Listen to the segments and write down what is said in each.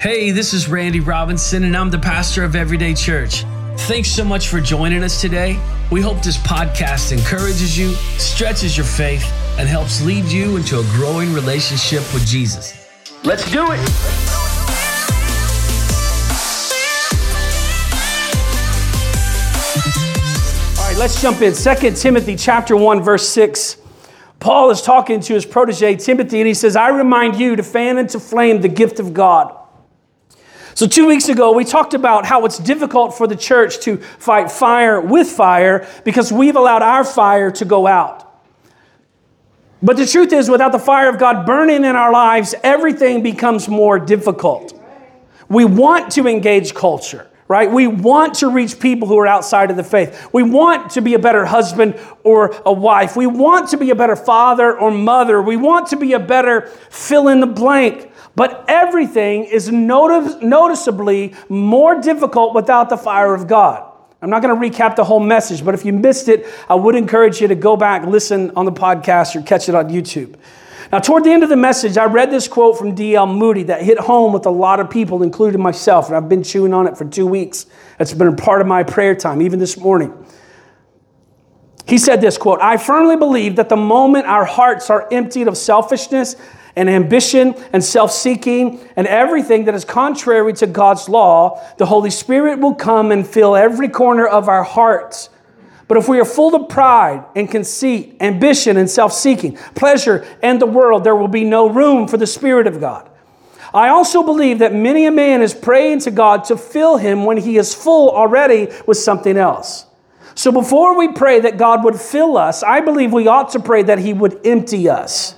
Hey, this is Randy Robinson, and I'm the pastor of Everyday Church. Thanks so much for joining us today. We hope this podcast encourages you, stretches your faith, and helps lead you into a growing relationship with Jesus. Let's do it. All right, let's jump in. 2 Timothy chapter 1 verse 6. Paul is talking to his protege Timothy and he says, "I remind you to fan into flame the gift of God." So, two weeks ago, we talked about how it's difficult for the church to fight fire with fire because we've allowed our fire to go out. But the truth is, without the fire of God burning in our lives, everything becomes more difficult. We want to engage culture, right? We want to reach people who are outside of the faith. We want to be a better husband or a wife. We want to be a better father or mother. We want to be a better fill in the blank. But everything is notice- noticeably more difficult without the fire of God. I'm not going to recap the whole message, but if you missed it, I would encourage you to go back, listen on the podcast, or catch it on YouTube. Now, toward the end of the message, I read this quote from D.L. Moody that hit home with a lot of people, including myself, and I've been chewing on it for two weeks. It's been a part of my prayer time, even this morning. He said this quote, I firmly believe that the moment our hearts are emptied of selfishness and ambition and self seeking and everything that is contrary to God's law, the Holy Spirit will come and fill every corner of our hearts. But if we are full of pride and conceit, ambition and self seeking, pleasure and the world, there will be no room for the Spirit of God. I also believe that many a man is praying to God to fill him when he is full already with something else. So before we pray that God would fill us, I believe we ought to pray that he would empty us.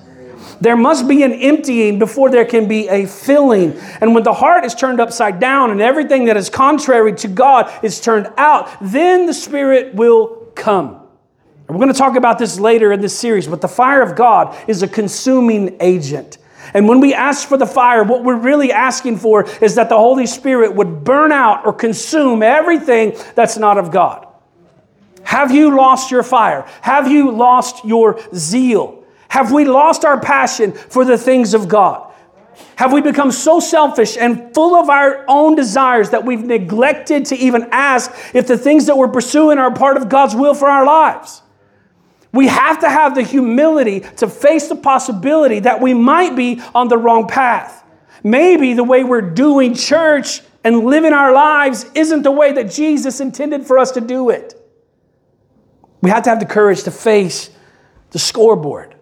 There must be an emptying before there can be a filling. And when the heart is turned upside down and everything that is contrary to God is turned out, then the Spirit will come. We're going to talk about this later in this series, but the fire of God is a consuming agent. And when we ask for the fire, what we're really asking for is that the Holy Spirit would burn out or consume everything that's not of God. Have you lost your fire? Have you lost your zeal? Have we lost our passion for the things of God? Have we become so selfish and full of our own desires that we've neglected to even ask if the things that we're pursuing are part of God's will for our lives? We have to have the humility to face the possibility that we might be on the wrong path. Maybe the way we're doing church and living our lives isn't the way that Jesus intended for us to do it. We have to have the courage to face the scoreboard.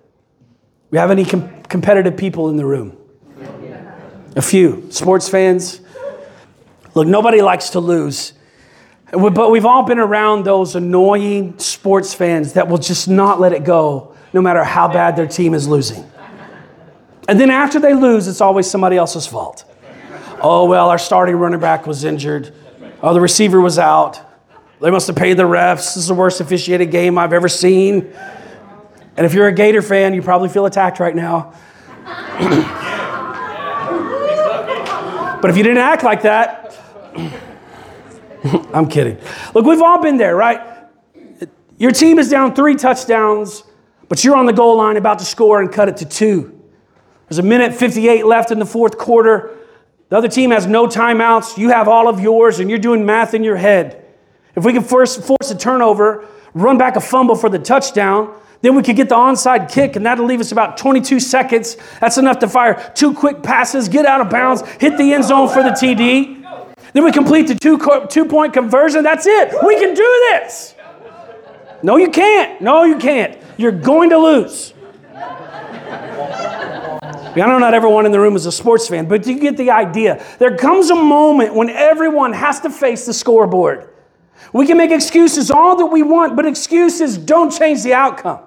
We have any com- competitive people in the room? A few. Sports fans? Look, nobody likes to lose. But we've all been around those annoying sports fans that will just not let it go no matter how bad their team is losing. And then after they lose, it's always somebody else's fault. Oh, well, our starting running back was injured. Oh, the receiver was out. They must have paid the refs. This is the worst officiated game I've ever seen. And if you're a Gator fan, you probably feel attacked right now. but if you didn't act like that, I'm kidding. Look, we've all been there, right? Your team is down three touchdowns, but you're on the goal line about to score and cut it to two. There's a minute 58 left in the fourth quarter. The other team has no timeouts. You have all of yours, and you're doing math in your head. If we can first force a turnover, run back a fumble for the touchdown, then we could get the onside kick, and that'll leave us about 22 seconds. That's enough to fire two quick passes, get out of bounds, hit the end zone for the TD. Then we complete the two, two point conversion. That's it. We can do this. No, you can't. No, you can't. You're going to lose. I know not everyone in the room is a sports fan, but you get the idea. There comes a moment when everyone has to face the scoreboard. We can make excuses all that we want, but excuses don't change the outcome.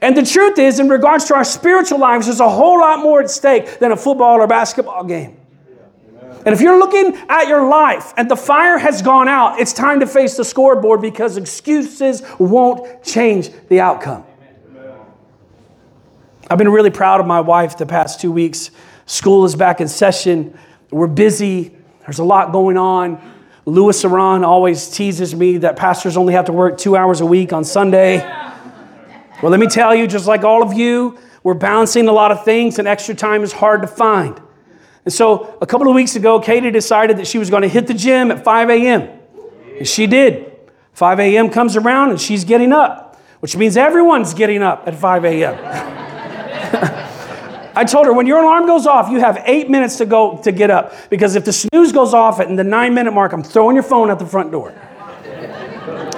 And the truth is, in regards to our spiritual lives, there's a whole lot more at stake than a football or basketball game. And if you're looking at your life and the fire has gone out, it's time to face the scoreboard because excuses won't change the outcome. I've been really proud of my wife the past two weeks. School is back in session. We're busy. There's a lot going on. Louis Aran always teases me that pastors only have to work two hours a week on Sunday. Well, let me tell you, just like all of you, we're balancing a lot of things, and extra time is hard to find. And so a couple of weeks ago, Katie decided that she was going to hit the gym at 5 a.m. And she did. 5 a.m. comes around and she's getting up, which means everyone's getting up at 5 a.m. I told her when your alarm goes off, you have eight minutes to go to get up. Because if the snooze goes off at the nine minute mark, I'm throwing your phone out the front door.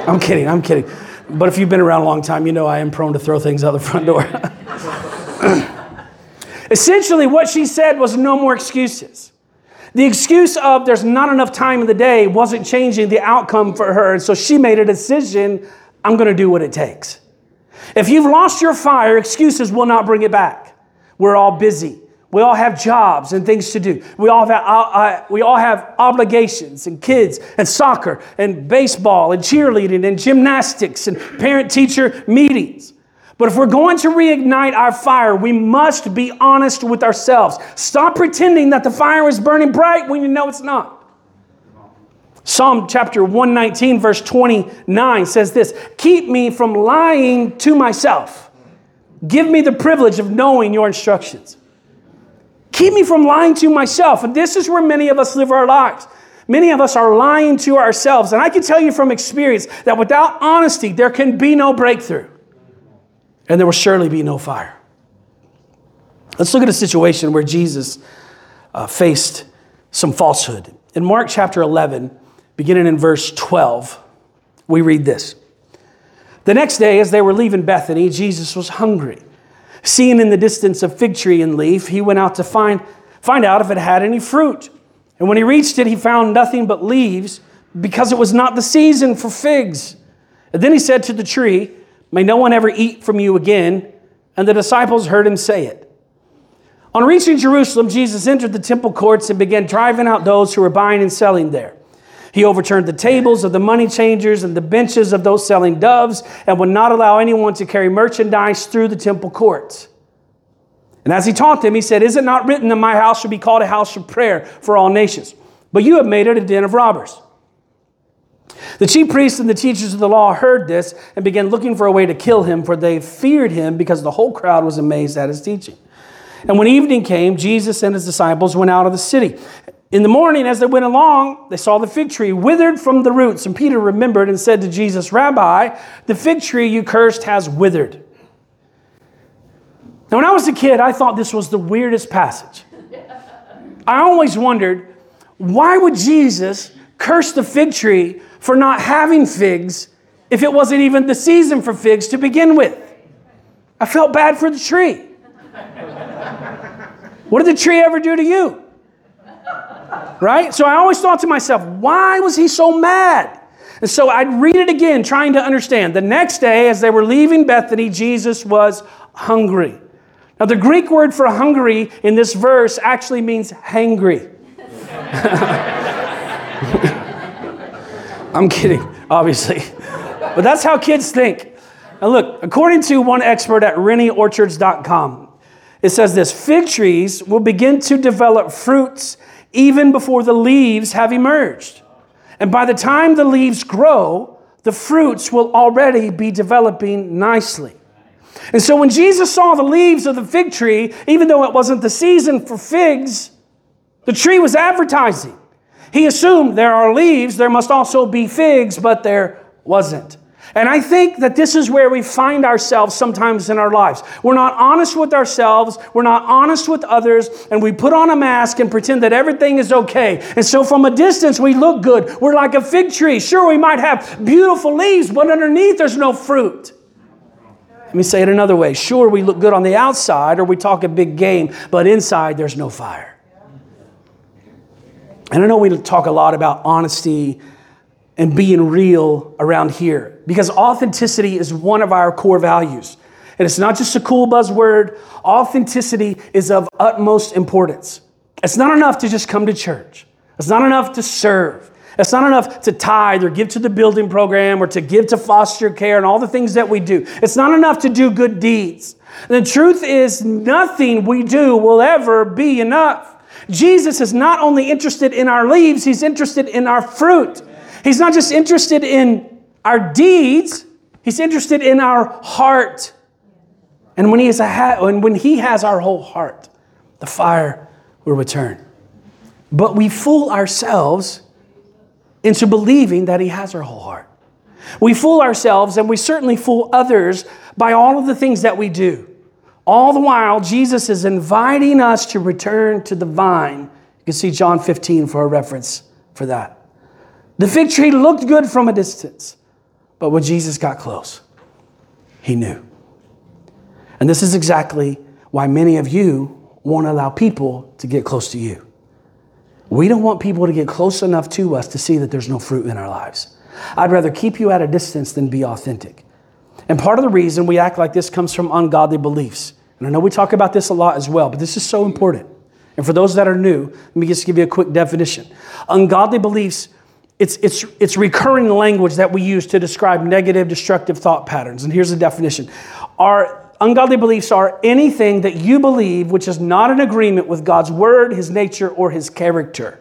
I'm kidding, I'm kidding. But if you've been around a long time, you know I am prone to throw things out the front door. Essentially, what she said was no more excuses. The excuse of there's not enough time in the day wasn't changing the outcome for her. And so she made a decision I'm going to do what it takes. If you've lost your fire, excuses will not bring it back. We're all busy. We all have jobs and things to do. We all have, uh, uh, we all have obligations and kids and soccer and baseball and cheerleading and gymnastics and parent teacher meetings. But if we're going to reignite our fire, we must be honest with ourselves. Stop pretending that the fire is burning bright when you know it's not. Psalm chapter 119, verse 29 says this Keep me from lying to myself. Give me the privilege of knowing your instructions. Keep me from lying to myself. And this is where many of us live our lives. Many of us are lying to ourselves. And I can tell you from experience that without honesty, there can be no breakthrough and there will surely be no fire. Let's look at a situation where Jesus uh, faced some falsehood. In Mark chapter 11, beginning in verse 12, we read this. The next day, as they were leaving Bethany, Jesus was hungry. Seeing in the distance a fig tree and leaf, he went out to find, find out if it had any fruit. And when he reached it, he found nothing but leaves because it was not the season for figs. And then he said to the tree, May no one ever eat from you again. And the disciples heard him say it. On reaching Jerusalem, Jesus entered the temple courts and began driving out those who were buying and selling there. He overturned the tables of the money changers and the benches of those selling doves and would not allow anyone to carry merchandise through the temple courts. And as he taught them, he said, Is it not written that my house should be called a house of prayer for all nations? But you have made it a den of robbers. The chief priests and the teachers of the law heard this and began looking for a way to kill him, for they feared him because the whole crowd was amazed at his teaching. And when evening came, Jesus and his disciples went out of the city. In the morning, as they went along, they saw the fig tree withered from the roots. And Peter remembered and said to Jesus, Rabbi, the fig tree you cursed has withered. Now, when I was a kid, I thought this was the weirdest passage. I always wondered, why would Jesus curse the fig tree for not having figs if it wasn't even the season for figs to begin with. I felt bad for the tree. What did the tree ever do to you? Right? So I always thought to myself, why was he so mad? And so I'd read it again, trying to understand. The next day, as they were leaving Bethany, Jesus was hungry. Now, the Greek word for hungry in this verse actually means hangry. I'm kidding, obviously. But that's how kids think. Now, look, according to one expert at rennieorchards.com, it says this fig trees will begin to develop fruits even before the leaves have emerged. And by the time the leaves grow, the fruits will already be developing nicely. And so when Jesus saw the leaves of the fig tree, even though it wasn't the season for figs, the tree was advertising. He assumed there are leaves, there must also be figs, but there wasn't. And I think that this is where we find ourselves sometimes in our lives. We're not honest with ourselves, we're not honest with others, and we put on a mask and pretend that everything is okay. And so from a distance, we look good. We're like a fig tree. Sure, we might have beautiful leaves, but underneath, there's no fruit. Let me say it another way. Sure, we look good on the outside, or we talk a big game, but inside, there's no fire. And I know we talk a lot about honesty and being real around here because authenticity is one of our core values. And it's not just a cool buzzword, authenticity is of utmost importance. It's not enough to just come to church, it's not enough to serve. It's not enough to tithe or give to the building program or to give to foster care and all the things that we do. It's not enough to do good deeds. The truth is, nothing we do will ever be enough. Jesus is not only interested in our leaves, he's interested in our fruit. He's not just interested in our deeds, he's interested in our heart. And when he, is a ha- and when he has our whole heart, the fire will return. But we fool ourselves into believing that He has our whole heart. We fool ourselves and we certainly fool others by all of the things that we do. All the while, Jesus is inviting us to return to the vine. You can see John 15 for a reference for that. The fig tree looked good from a distance, but when Jesus got close, he knew. And this is exactly why many of you won't allow people to get close to you. We don't want people to get close enough to us to see that there's no fruit in our lives. I'd rather keep you at a distance than be authentic. And part of the reason we act like this comes from ungodly beliefs. And I know we talk about this a lot as well, but this is so important. And for those that are new, let me just give you a quick definition. Ungodly beliefs, it's, it's, it's recurring language that we use to describe negative, destructive thought patterns. And here's the definition. Our ungodly beliefs are anything that you believe which is not in agreement with God's word, his nature, or his character.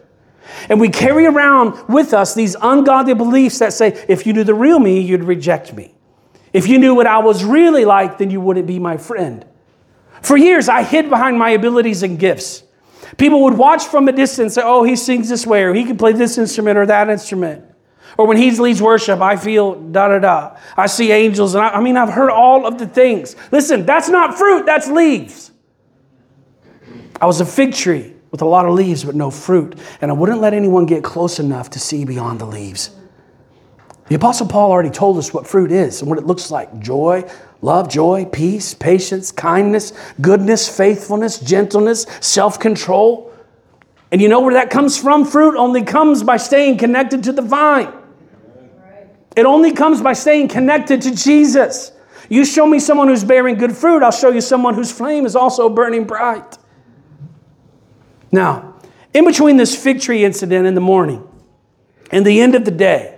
And we carry around with us these ungodly beliefs that say, if you knew the real me, you'd reject me. If you knew what I was really like, then you wouldn't be my friend. For years, I hid behind my abilities and gifts. People would watch from a distance, say, oh, he sings this way, or he can play this instrument or that instrument. Or when he leads worship, I feel da da da. I see angels, and I, I mean, I've heard all of the things. Listen, that's not fruit, that's leaves. I was a fig tree with a lot of leaves but no fruit, and I wouldn't let anyone get close enough to see beyond the leaves. The Apostle Paul already told us what fruit is and what it looks like joy, love, joy, peace, patience, kindness, goodness, faithfulness, gentleness, self control. And you know where that comes from? Fruit only comes by staying connected to the vine. It only comes by staying connected to Jesus. You show me someone who's bearing good fruit, I'll show you someone whose flame is also burning bright. Now, in between this fig tree incident in the morning and the end of the day,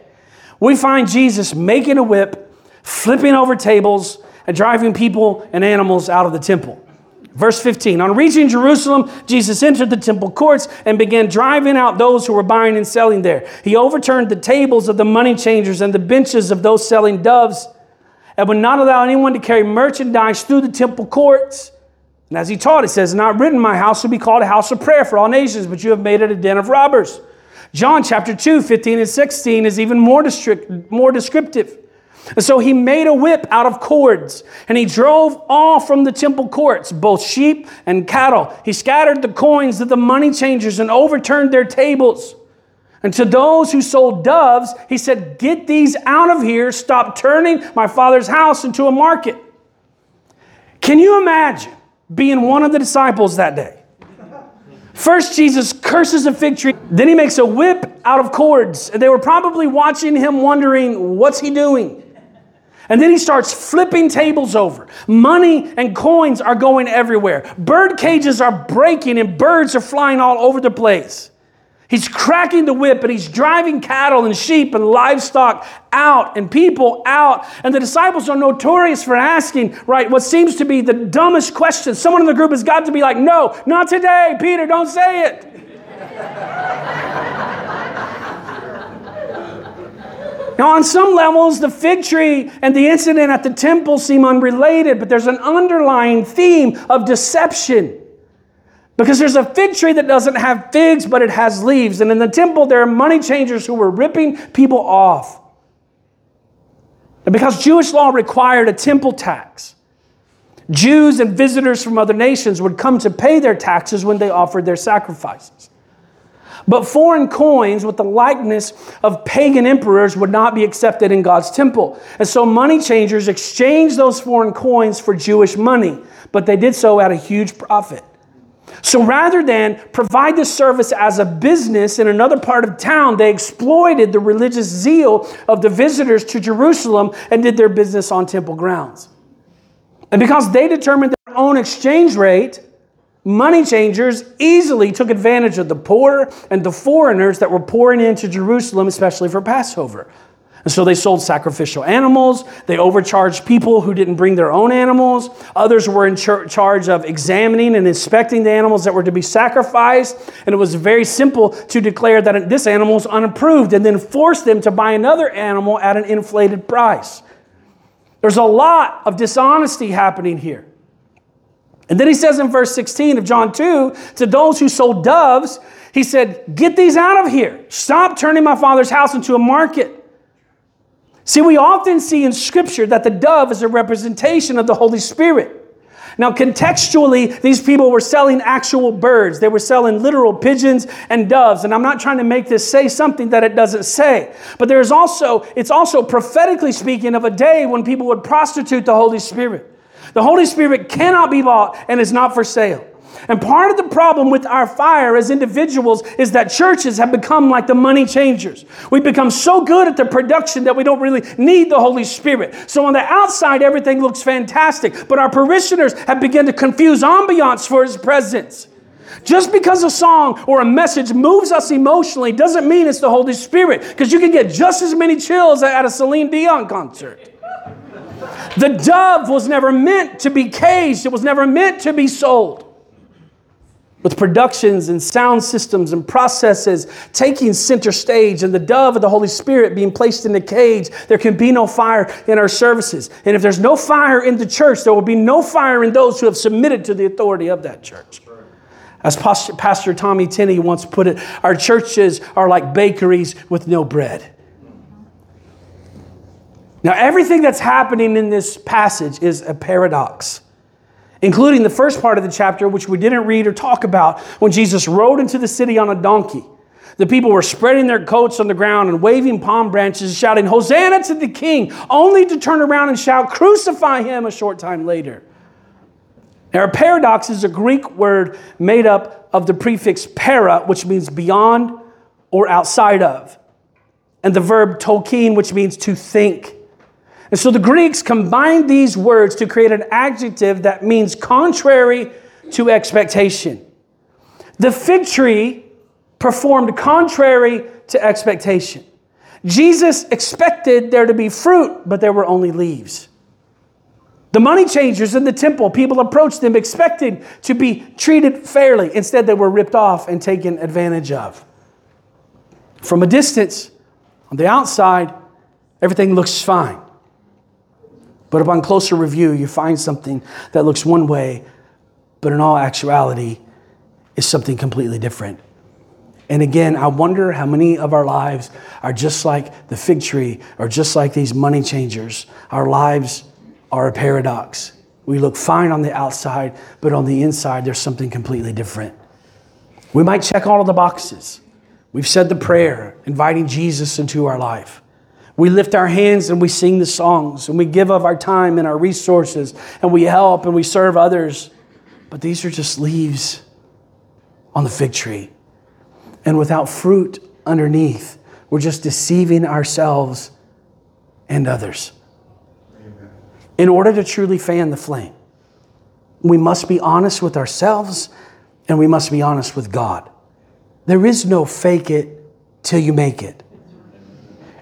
we find Jesus making a whip, flipping over tables, and driving people and animals out of the temple. Verse 15 On reaching Jerusalem, Jesus entered the temple courts and began driving out those who were buying and selling there. He overturned the tables of the money changers and the benches of those selling doves, and would not allow anyone to carry merchandise through the temple courts. And as he taught, it says, Not written, my house will be called a house of prayer for all nations, but you have made it a den of robbers. John chapter 2, 15 and 16 is even more, more descriptive. And so he made a whip out of cords, and he drove all from the temple courts, both sheep and cattle. He scattered the coins of the money changers and overturned their tables. And to those who sold doves, he said, Get these out of here. Stop turning my father's house into a market. Can you imagine being one of the disciples that day? First, Jesus curses a fig tree. Then he makes a whip out of cords. And they were probably watching him, wondering, What's he doing? And then he starts flipping tables over. Money and coins are going everywhere. Bird cages are breaking and birds are flying all over the place. He's cracking the whip and he's driving cattle and sheep and livestock out and people out. And the disciples are notorious for asking, right, what seems to be the dumbest question. Someone in the group has got to be like, no, not today, Peter, don't say it. Now, on some levels, the fig tree and the incident at the temple seem unrelated, but there's an underlying theme of deception. Because there's a fig tree that doesn't have figs, but it has leaves. And in the temple, there are money changers who were ripping people off. And because Jewish law required a temple tax, Jews and visitors from other nations would come to pay their taxes when they offered their sacrifices. But foreign coins with the likeness of pagan emperors would not be accepted in God's temple. And so money changers exchanged those foreign coins for Jewish money, but they did so at a huge profit. So rather than provide this service as a business in another part of town, they exploited the religious zeal of the visitors to Jerusalem and did their business on temple grounds. And because they determined their own exchange rate, money changers easily took advantage of the poor and the foreigners that were pouring into Jerusalem, especially for Passover. And so they sold sacrificial animals. They overcharged people who didn't bring their own animals. Others were in charge of examining and inspecting the animals that were to be sacrificed. And it was very simple to declare that this animal is unapproved and then force them to buy another animal at an inflated price. There's a lot of dishonesty happening here. And then he says in verse 16 of John 2 to those who sold doves, He said, Get these out of here. Stop turning my father's house into a market. See, we often see in Scripture that the dove is a representation of the Holy Spirit. Now, contextually, these people were selling actual birds. They were selling literal pigeons and doves. And I'm not trying to make this say something that it doesn't say. But there's also, it's also prophetically speaking of a day when people would prostitute the Holy Spirit. The Holy Spirit cannot be bought and is not for sale. And part of the problem with our fire as individuals is that churches have become like the money changers. We've become so good at the production that we don't really need the Holy Spirit. So on the outside, everything looks fantastic, but our parishioners have begun to confuse ambiance for His presence. Just because a song or a message moves us emotionally doesn't mean it's the Holy Spirit, because you can get just as many chills at a Celine Dion concert. The dove was never meant to be caged, it was never meant to be sold with productions and sound systems and processes taking center stage and the dove of the Holy Spirit being placed in the cage, there can be no fire in our services. And if there's no fire in the church, there will be no fire in those who have submitted to the authority of that church. As Pastor Tommy Tenney once put it, our churches are like bakeries with no bread. Now, everything that's happening in this passage is a paradox including the first part of the chapter, which we didn't read or talk about, when Jesus rode into the city on a donkey. The people were spreading their coats on the ground and waving palm branches, shouting, Hosanna to the King, only to turn around and shout, Crucify him a short time later. Now, a paradox is a Greek word made up of the prefix para, which means beyond or outside of, and the verb dokein, which means to think. And so the Greeks combined these words to create an adjective that means contrary to expectation. The fig tree performed contrary to expectation. Jesus expected there to be fruit, but there were only leaves. The money changers in the temple, people approached them expecting to be treated fairly. Instead, they were ripped off and taken advantage of. From a distance, on the outside, everything looks fine. But upon closer review, you find something that looks one way, but in all actuality is something completely different. And again, I wonder how many of our lives are just like the fig tree or just like these money changers. Our lives are a paradox. We look fine on the outside, but on the inside, there's something completely different. We might check all of the boxes. We've said the prayer, inviting Jesus into our life. We lift our hands and we sing the songs and we give of our time and our resources and we help and we serve others. But these are just leaves on the fig tree. And without fruit underneath, we're just deceiving ourselves and others. In order to truly fan the flame, we must be honest with ourselves and we must be honest with God. There is no fake it till you make it.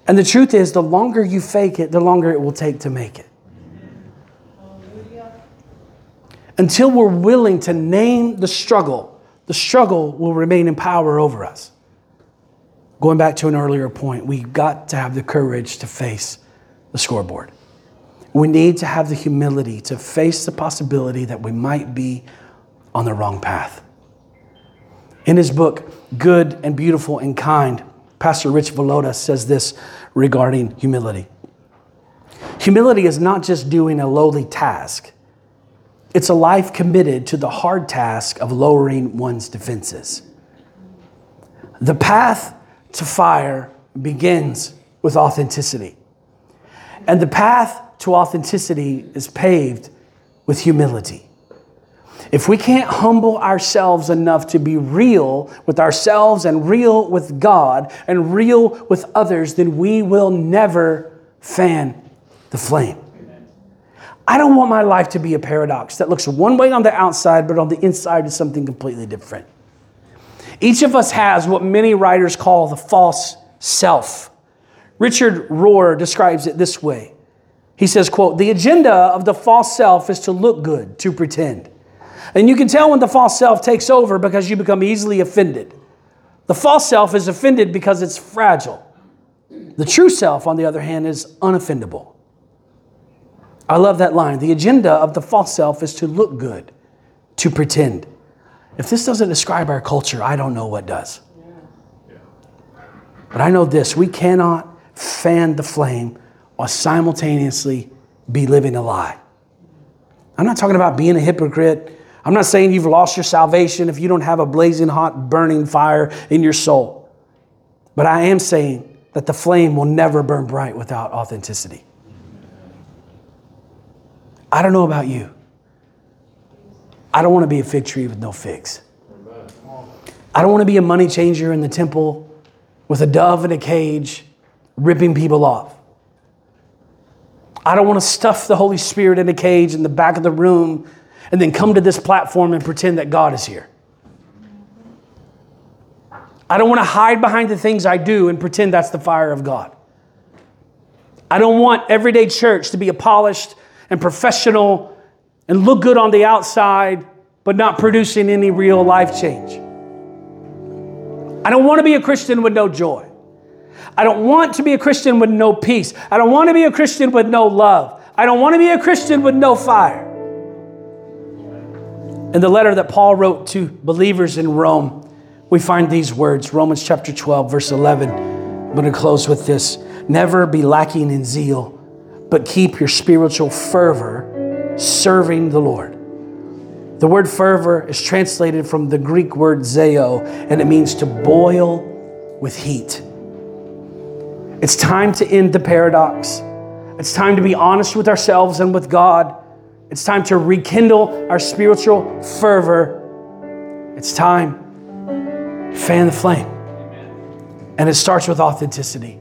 And the truth is, the longer you fake it, the longer it will take to make it. Until we're willing to name the struggle, the struggle will remain in power over us. Going back to an earlier point, we've got to have the courage to face the scoreboard. We need to have the humility to face the possibility that we might be on the wrong path. In his book, Good and Beautiful and Kind, Pastor Rich Villodas says this regarding humility Humility is not just doing a lowly task, it's a life committed to the hard task of lowering one's defenses. The path to fire begins with authenticity, and the path to authenticity is paved with humility. If we can't humble ourselves enough to be real with ourselves and real with God and real with others, then we will never fan the flame. I don't want my life to be a paradox that looks one way on the outside, but on the inside is something completely different. Each of us has what many writers call the false self. Richard Rohr describes it this way. He says, quote, the agenda of the false self is to look good, to pretend. And you can tell when the false self takes over because you become easily offended. The false self is offended because it's fragile. The true self, on the other hand, is unoffendable. I love that line. The agenda of the false self is to look good, to pretend. If this doesn't describe our culture, I don't know what does. But I know this we cannot fan the flame or simultaneously be living a lie. I'm not talking about being a hypocrite. I'm not saying you've lost your salvation if you don't have a blazing hot, burning fire in your soul. But I am saying that the flame will never burn bright without authenticity. I don't know about you. I don't want to be a fig tree with no figs. I don't want to be a money changer in the temple with a dove in a cage ripping people off. I don't want to stuff the Holy Spirit in a cage in the back of the room and then come to this platform and pretend that God is here. I don't want to hide behind the things I do and pretend that's the fire of God. I don't want everyday church to be a polished and professional and look good on the outside, but not producing any real life change. I don't want to be a Christian with no joy. I don't want to be a Christian with no peace. I don't want to be a Christian with no love. I don't want to be a Christian with no fire. In the letter that Paul wrote to believers in Rome, we find these words Romans chapter 12, verse 11. I'm going to close with this. Never be lacking in zeal, but keep your spiritual fervor serving the Lord. The word fervor is translated from the Greek word zeo, and it means to boil with heat. It's time to end the paradox. It's time to be honest with ourselves and with God. It's time to rekindle our spiritual fervor. It's time to fan the flame. And it starts with authenticity.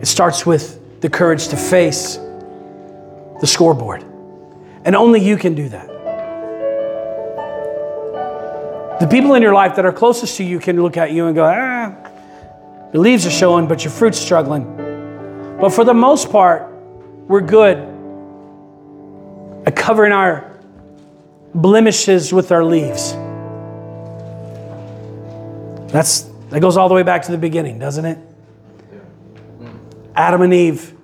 It starts with the courage to face the scoreboard. And only you can do that. The people in your life that are closest to you can look at you and go, ah, your leaves are showing, but your fruit's struggling. But for the most part, we're good covering our blemishes with our leaves. That's that goes all the way back to the beginning, doesn't it? Adam and Eve.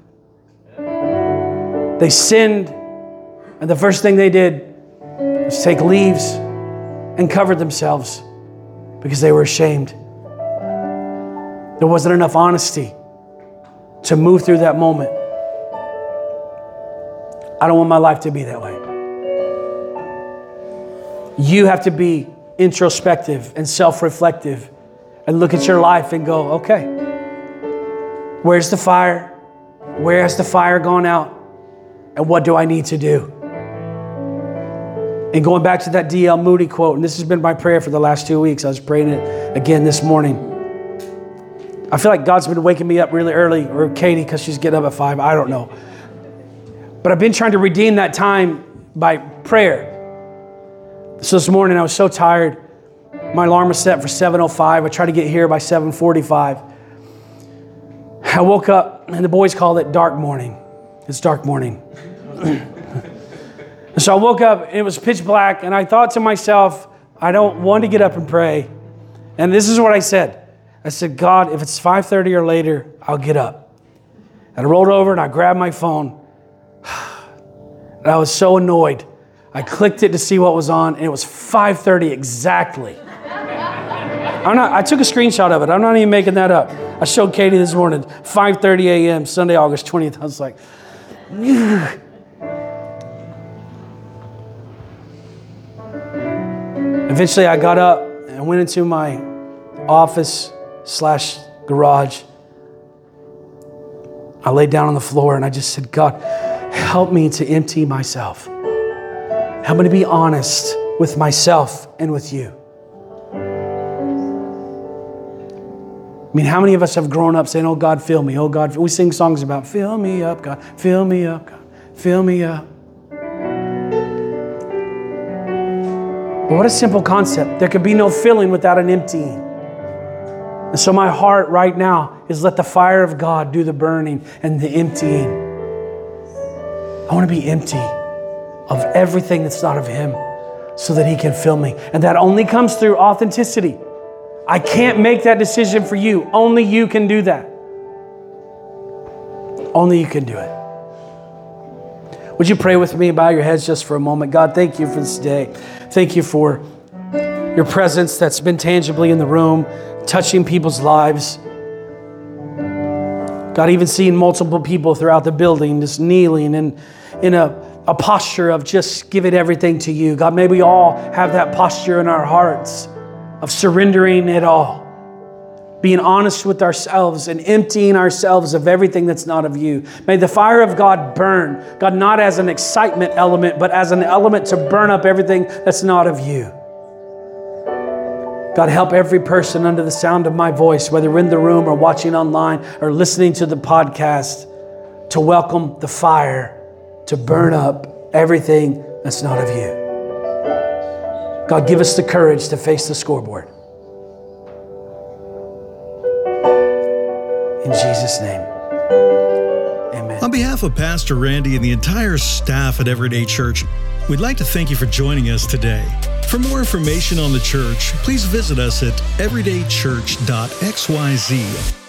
They sinned, and the first thing they did was take leaves and cover themselves because they were ashamed. There wasn't enough honesty to move through that moment. I don't want my life to be that way. You have to be introspective and self reflective and look at your life and go, okay, where's the fire? Where has the fire gone out? And what do I need to do? And going back to that D.L. Moody quote, and this has been my prayer for the last two weeks, I was praying it again this morning. I feel like God's been waking me up really early, or Katie, because she's getting up at five. I don't know. But I've been trying to redeem that time by prayer. So this morning I was so tired. My alarm was set for 7:05. I tried to get here by 7:45. I woke up and the boys called it dark morning. It's dark morning. so I woke up and it was pitch black and I thought to myself, I don't want to get up and pray. And this is what I said. I said, God, if it's 5:30 or later, I'll get up. And I rolled over and I grabbed my phone. And I was so annoyed. I clicked it to see what was on, and it was 5:30 exactly. I'm not, I took a screenshot of it. I'm not even making that up. I showed Katie this morning, 5:30 a.m., Sunday, August 20th. I was like, Eventually, I got up and went into my office slash garage. I laid down on the floor and I just said, God, help me to empty myself. Help me to be honest with myself and with you. I mean, how many of us have grown up saying, Oh God, fill me, oh God, we sing songs about, fill me up, God, fill me up, God, fill me up. But what a simple concept. There could be no filling without an emptying. And so, my heart right now is let the fire of God do the burning and the emptying. I want to be empty of everything that's not of Him so that He can fill me. And that only comes through authenticity. I can't make that decision for you. Only you can do that. Only you can do it. Would you pray with me? Bow your heads just for a moment. God, thank you for this day. Thank you for your presence that's been tangibly in the room, touching people's lives. God, even seeing multiple people throughout the building just kneeling and in a, a posture of just giving everything to you. God, may we all have that posture in our hearts of surrendering it all being honest with ourselves and emptying ourselves of everything that's not of you. May the fire of God burn, God, not as an excitement element, but as an element to burn up everything that's not of you. God, help every person under the sound of my voice, whether in the room or watching online or listening to the podcast, to welcome the fire to burn up everything that's not of you. God, give us the courage to face the scoreboard. In Jesus' name. Amen. On behalf of Pastor Randy and the entire staff at Everyday Church, we'd like to thank you for joining us today. For more information on the church, please visit us at everydaychurch.xyz